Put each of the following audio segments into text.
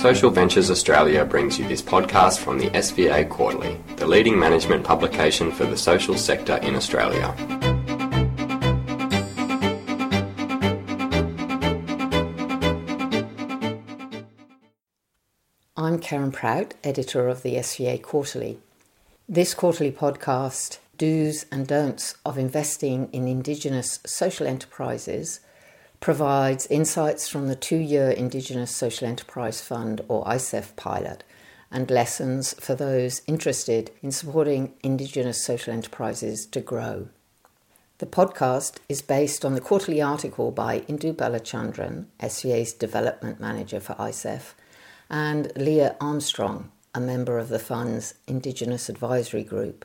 Social Ventures Australia brings you this podcast from the SVA Quarterly, the leading management publication for the social sector in Australia. I'm Karen Prout, editor of the SVA Quarterly. This quarterly podcast, Do's and Don'ts of Investing in Indigenous Social Enterprises, provides insights from the two year Indigenous Social Enterprise Fund or ISEF pilot and lessons for those interested in supporting Indigenous social enterprises to grow. The podcast is based on the quarterly article by Indu Balachandran, SVA's development manager for ISEF, and Leah Armstrong, a member of the fund's Indigenous Advisory Group.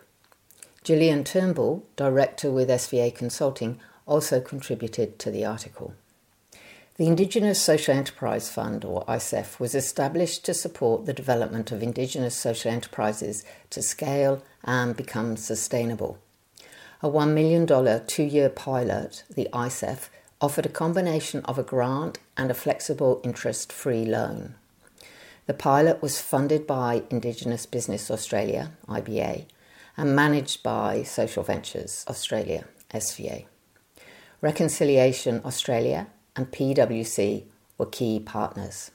Gillian Turnbull, director with SVA Consulting, also contributed to the article. The Indigenous Social Enterprise Fund, or ISEF, was established to support the development of Indigenous social enterprises to scale and become sustainable. A $1 million two year pilot, the ISEF, offered a combination of a grant and a flexible interest free loan. The pilot was funded by Indigenous Business Australia, IBA, and managed by Social Ventures Australia, SVA. Reconciliation Australia and PwC were key partners.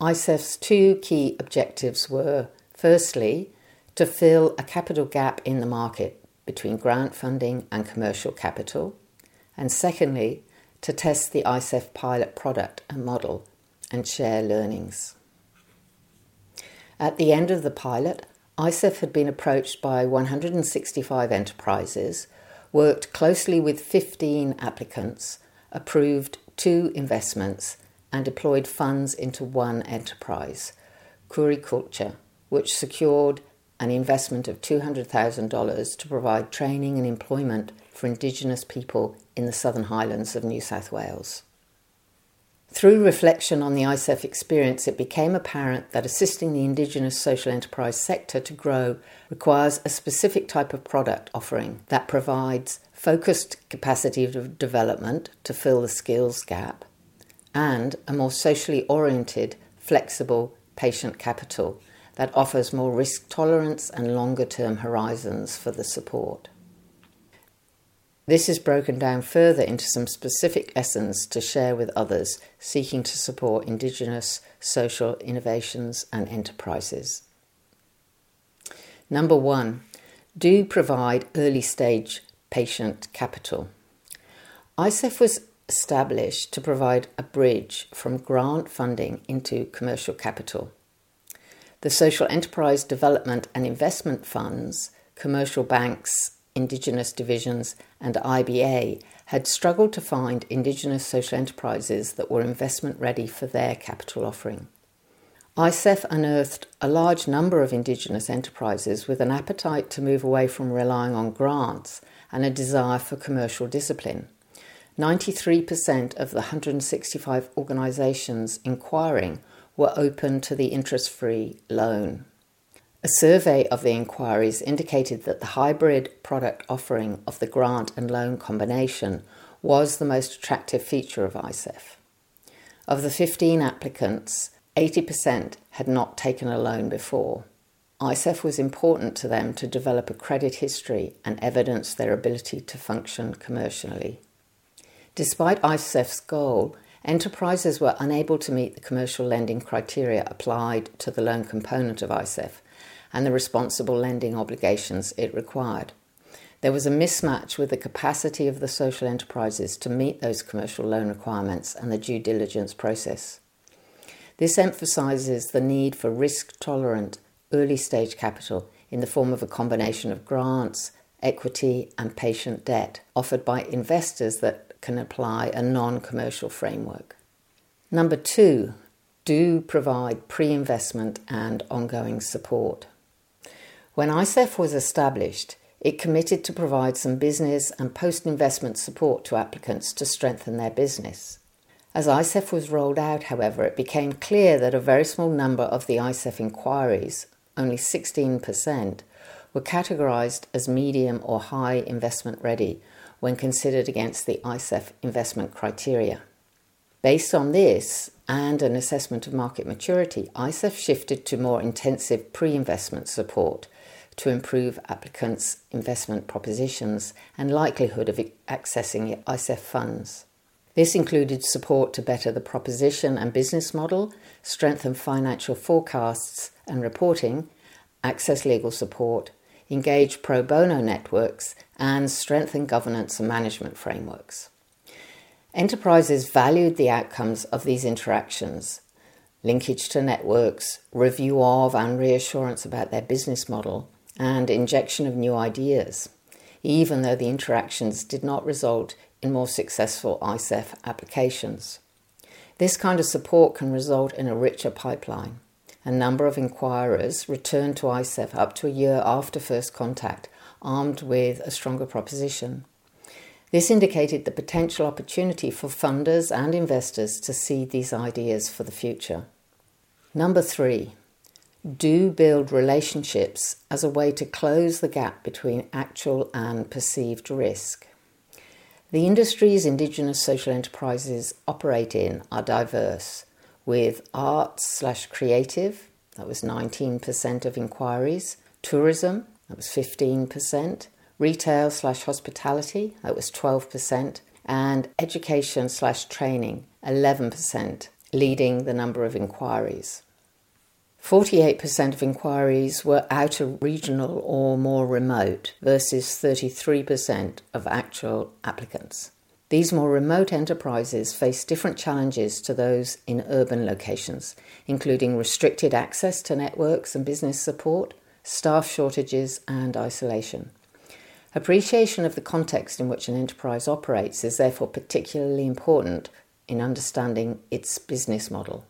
ISEF's two key objectives were firstly, to fill a capital gap in the market between grant funding and commercial capital, and secondly, to test the ISEF pilot product and model and share learnings. At the end of the pilot, ISEF had been approached by 165 enterprises, worked closely with 15 applicants, approved two investments and deployed funds into one enterprise, Culture, which secured an investment of $200,000 to provide training and employment for Indigenous people in the Southern Highlands of New South Wales. Through reflection on the ISEF experience, it became apparent that assisting the Indigenous social enterprise sector to grow requires a specific type of product offering that provides focused capacity of development to fill the skills gap, and a more socially oriented, flexible patient capital that offers more risk tolerance and longer term horizons for the support. This is broken down further into some specific lessons to share with others seeking to support Indigenous social innovations and enterprises. Number one, do provide early stage patient capital. ISEF was established to provide a bridge from grant funding into commercial capital. The Social Enterprise Development and Investment Funds, commercial banks, Indigenous divisions, and IBA had struggled to find Indigenous social enterprises that were investment ready for their capital offering. ISEF unearthed a large number of Indigenous enterprises with an appetite to move away from relying on grants and a desire for commercial discipline. 93% of the 165 organisations inquiring were open to the interest free loan. A survey of the inquiries indicated that the hybrid product offering of the grant and loan combination was the most attractive feature of ISEF. Of the 15 applicants, 80% had not taken a loan before. ISEF was important to them to develop a credit history and evidence their ability to function commercially. Despite ISEF's goal, enterprises were unable to meet the commercial lending criteria applied to the loan component of ISEF and the responsible lending obligations it required. There was a mismatch with the capacity of the social enterprises to meet those commercial loan requirements and the due diligence process. This emphasises the need for risk tolerant early stage capital in the form of a combination of grants, equity, and patient debt offered by investors that can apply a non commercial framework. Number two, do provide pre investment and ongoing support. When ISEF was established, it committed to provide some business and post investment support to applicants to strengthen their business. As ISEF was rolled out, however, it became clear that a very small number of the ISEF inquiries only 16%, were categorised as medium or high investment ready when considered against the ISEF investment criteria. Based on this and an assessment of market maturity, ISEF shifted to more intensive pre investment support to improve applicants' investment propositions and likelihood of accessing ISEF funds. This included support to better the proposition and business model, strengthen financial forecasts and reporting, access legal support, engage pro bono networks, and strengthen governance and management frameworks. Enterprises valued the outcomes of these interactions linkage to networks, review of and reassurance about their business model, and injection of new ideas, even though the interactions did not result in more successful ISEF applications. This kind of support can result in a richer pipeline. A number of inquirers returned to ISEF up to a year after first contact, armed with a stronger proposition. This indicated the potential opportunity for funders and investors to seed these ideas for the future. Number three, do build relationships as a way to close the gap between actual and perceived risk. The industries Indigenous social enterprises operate in are diverse, with arts slash creative, that was 19% of inquiries, tourism, that was 15%, retail slash hospitality, that was 12%, and education slash training, 11%, leading the number of inquiries. 48% of inquiries were outer regional or more remote versus 33% of actual applicants. These more remote enterprises face different challenges to those in urban locations, including restricted access to networks and business support, staff shortages, and isolation. Appreciation of the context in which an enterprise operates is therefore particularly important in understanding its business model.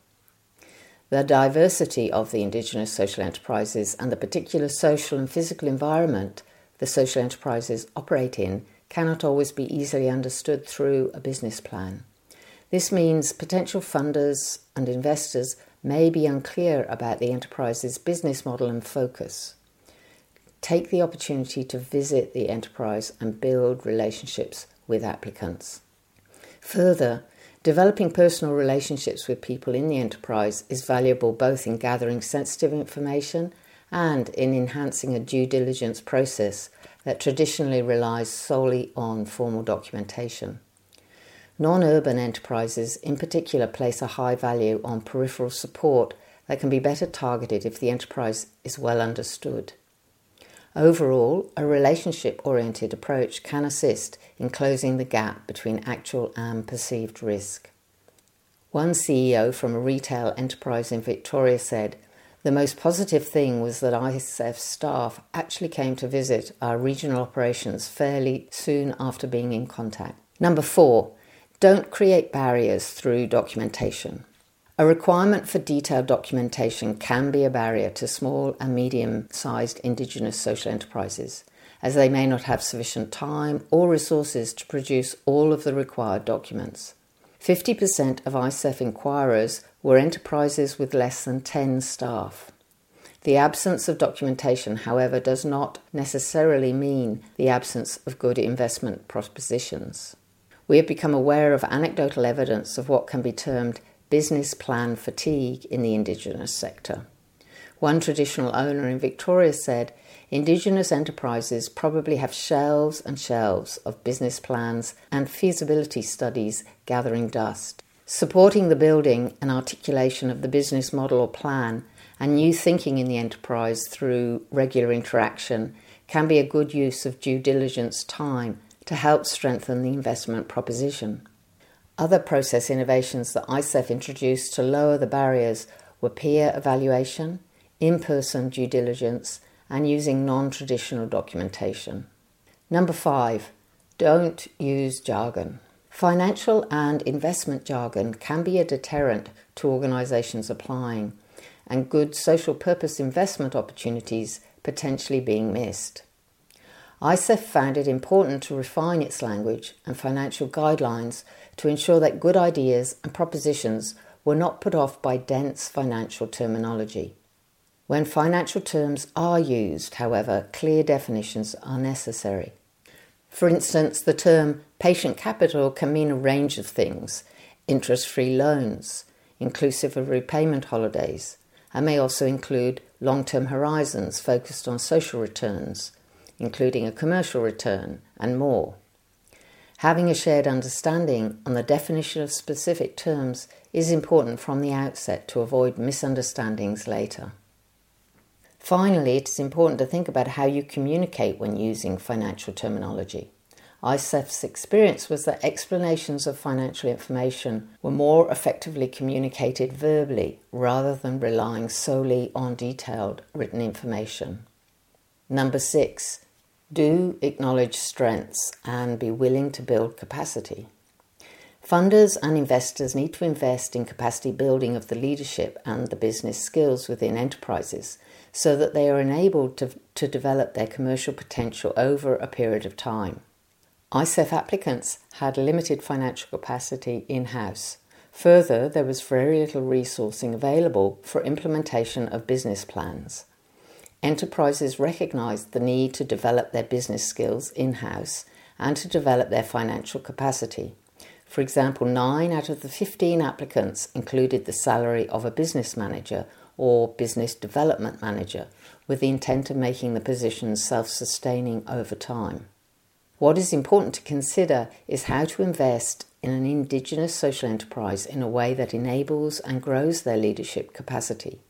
The diversity of the Indigenous social enterprises and the particular social and physical environment the social enterprises operate in cannot always be easily understood through a business plan. This means potential funders and investors may be unclear about the enterprise's business model and focus. Take the opportunity to visit the enterprise and build relationships with applicants. Further, Developing personal relationships with people in the enterprise is valuable both in gathering sensitive information and in enhancing a due diligence process that traditionally relies solely on formal documentation. Non urban enterprises, in particular, place a high value on peripheral support that can be better targeted if the enterprise is well understood. Overall, a relationship oriented approach can assist in closing the gap between actual and perceived risk. One CEO from a retail enterprise in Victoria said, The most positive thing was that ISEF staff actually came to visit our regional operations fairly soon after being in contact. Number four, don't create barriers through documentation. A requirement for detailed documentation can be a barrier to small and medium sized Indigenous social enterprises, as they may not have sufficient time or resources to produce all of the required documents. 50% of ISEF inquirers were enterprises with less than 10 staff. The absence of documentation, however, does not necessarily mean the absence of good investment propositions. We have become aware of anecdotal evidence of what can be termed business plan fatigue in the Indigenous sector. One traditional owner in Victoria said Indigenous enterprises probably have shelves and shelves of business plans and feasibility studies gathering dust. Supporting the building and articulation of the business model or plan and new thinking in the enterprise through regular interaction can be a good use of due diligence time to help strengthen the investment proposition. Other process innovations that ISEF introduced to lower the barriers were peer evaluation, in person due diligence, and using non traditional documentation. Number five, don't use jargon. Financial and investment jargon can be a deterrent to organisations applying, and good social purpose investment opportunities potentially being missed. ISEF found it important to refine its language and financial guidelines to ensure that good ideas and propositions were not put off by dense financial terminology. When financial terms are used, however, clear definitions are necessary. For instance, the term patient capital can mean a range of things interest free loans, inclusive of repayment holidays, and may also include long term horizons focused on social returns, including a commercial return, and more. Having a shared understanding on the definition of specific terms is important from the outset to avoid misunderstandings later. Finally, it is important to think about how you communicate when using financial terminology. ISEF's experience was that explanations of financial information were more effectively communicated verbally rather than relying solely on detailed written information. Number six, do acknowledge strengths and be willing to build capacity. Funders and investors need to invest in capacity building of the leadership and the business skills within enterprises so that they are enabled to, to develop their commercial potential over a period of time. ISEF applicants had limited financial capacity in house. Further, there was very little resourcing available for implementation of business plans. Enterprises recognised the need to develop their business skills in house and to develop their financial capacity. For example, 9 out of the 15 applicants included the salary of a business manager or business development manager with the intent of making the positions self sustaining over time. What is important to consider is how to invest in an Indigenous social enterprise in a way that enables and grows their leadership capacity.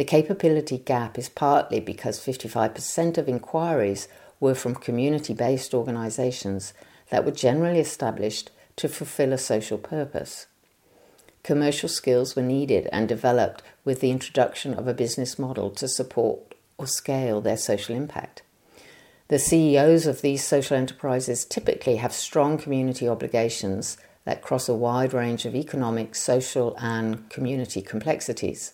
The capability gap is partly because 55% of inquiries were from community based organisations that were generally established to fulfil a social purpose. Commercial skills were needed and developed with the introduction of a business model to support or scale their social impact. The CEOs of these social enterprises typically have strong community obligations that cross a wide range of economic, social, and community complexities.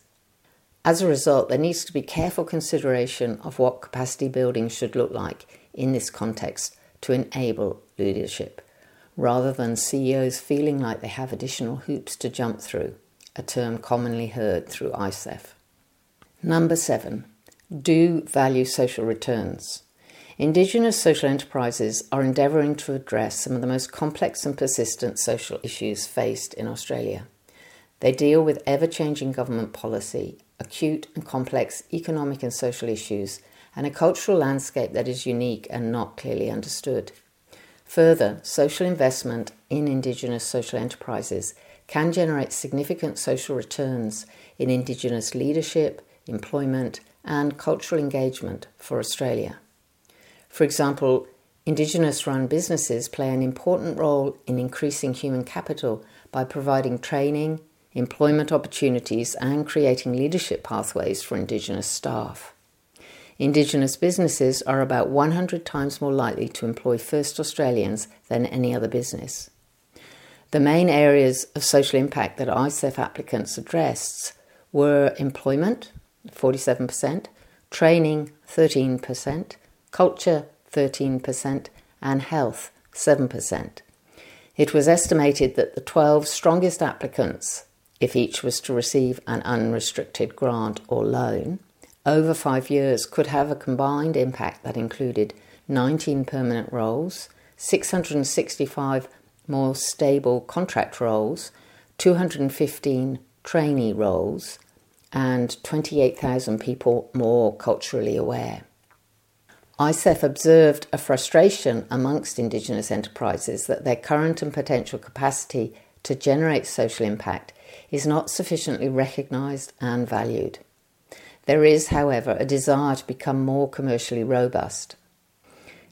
As a result, there needs to be careful consideration of what capacity building should look like in this context to enable leadership, rather than CEOs feeling like they have additional hoops to jump through, a term commonly heard through ISEF. Number seven, do value social returns. Indigenous social enterprises are endeavouring to address some of the most complex and persistent social issues faced in Australia. They deal with ever changing government policy, acute and complex economic and social issues, and a cultural landscape that is unique and not clearly understood. Further, social investment in Indigenous social enterprises can generate significant social returns in Indigenous leadership, employment, and cultural engagement for Australia. For example, Indigenous run businesses play an important role in increasing human capital by providing training, employment opportunities, and creating leadership pathways for Indigenous staff. Indigenous businesses are about 100 times more likely to employ First Australians than any other business. The main areas of social impact that ISEF applicants addressed were employment, 47%, training, 13%, culture 13%, and health 7%. It was estimated that the 12 strongest applicants, if each was to receive an unrestricted grant or loan, over five years could have a combined impact that included 19 permanent roles, 665 more stable contract roles, 215 trainee roles, and 28,000 people more culturally aware. ISEF observed a frustration amongst Indigenous enterprises that their current and potential capacity to generate social impact is not sufficiently recognised and valued. There is, however, a desire to become more commercially robust.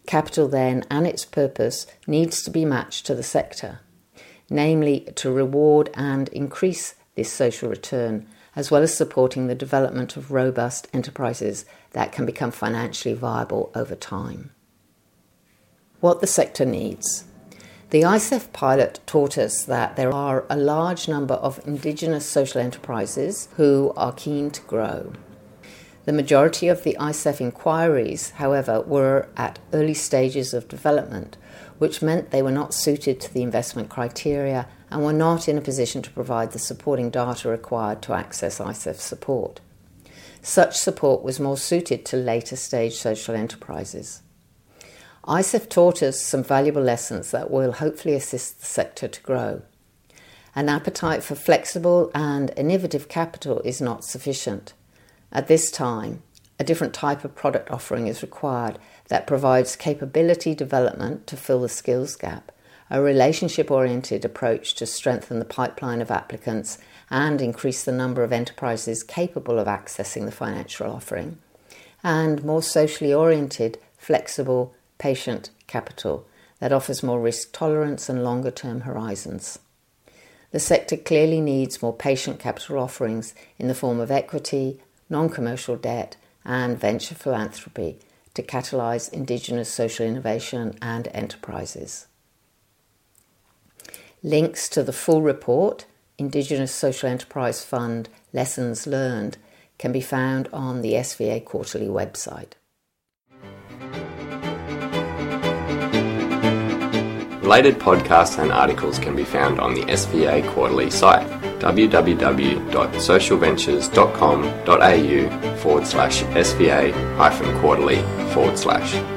Capital, then, and its purpose needs to be matched to the sector, namely to reward and increase this social return as well as supporting the development of robust enterprises that can become financially viable over time. What the sector needs. The ISEF pilot taught us that there are a large number of Indigenous social enterprises who are keen to grow. The majority of the ISEF inquiries, however, were at early stages of development, which meant they were not suited to the investment criteria and were not in a position to provide the supporting data required to access ISEF support. Such support was more suited to later stage social enterprises. ISEF taught us some valuable lessons that will hopefully assist the sector to grow. An appetite for flexible and innovative capital is not sufficient. At this time, a different type of product offering is required that provides capability development to fill the skills gap, a relationship oriented approach to strengthen the pipeline of applicants and increase the number of enterprises capable of accessing the financial offering, and more socially oriented, flexible, patient capital that offers more risk tolerance and longer term horizons. The sector clearly needs more patient capital offerings in the form of equity, non commercial debt, and venture philanthropy to catalyse Indigenous social innovation and enterprises. Links to the full report, Indigenous Social Enterprise Fund Lessons Learned, can be found on the SVA Quarterly website. Related podcasts and articles can be found on the SVA Quarterly site www.socialventures.com.au forward slash SVA hyphen quarterly forward slash.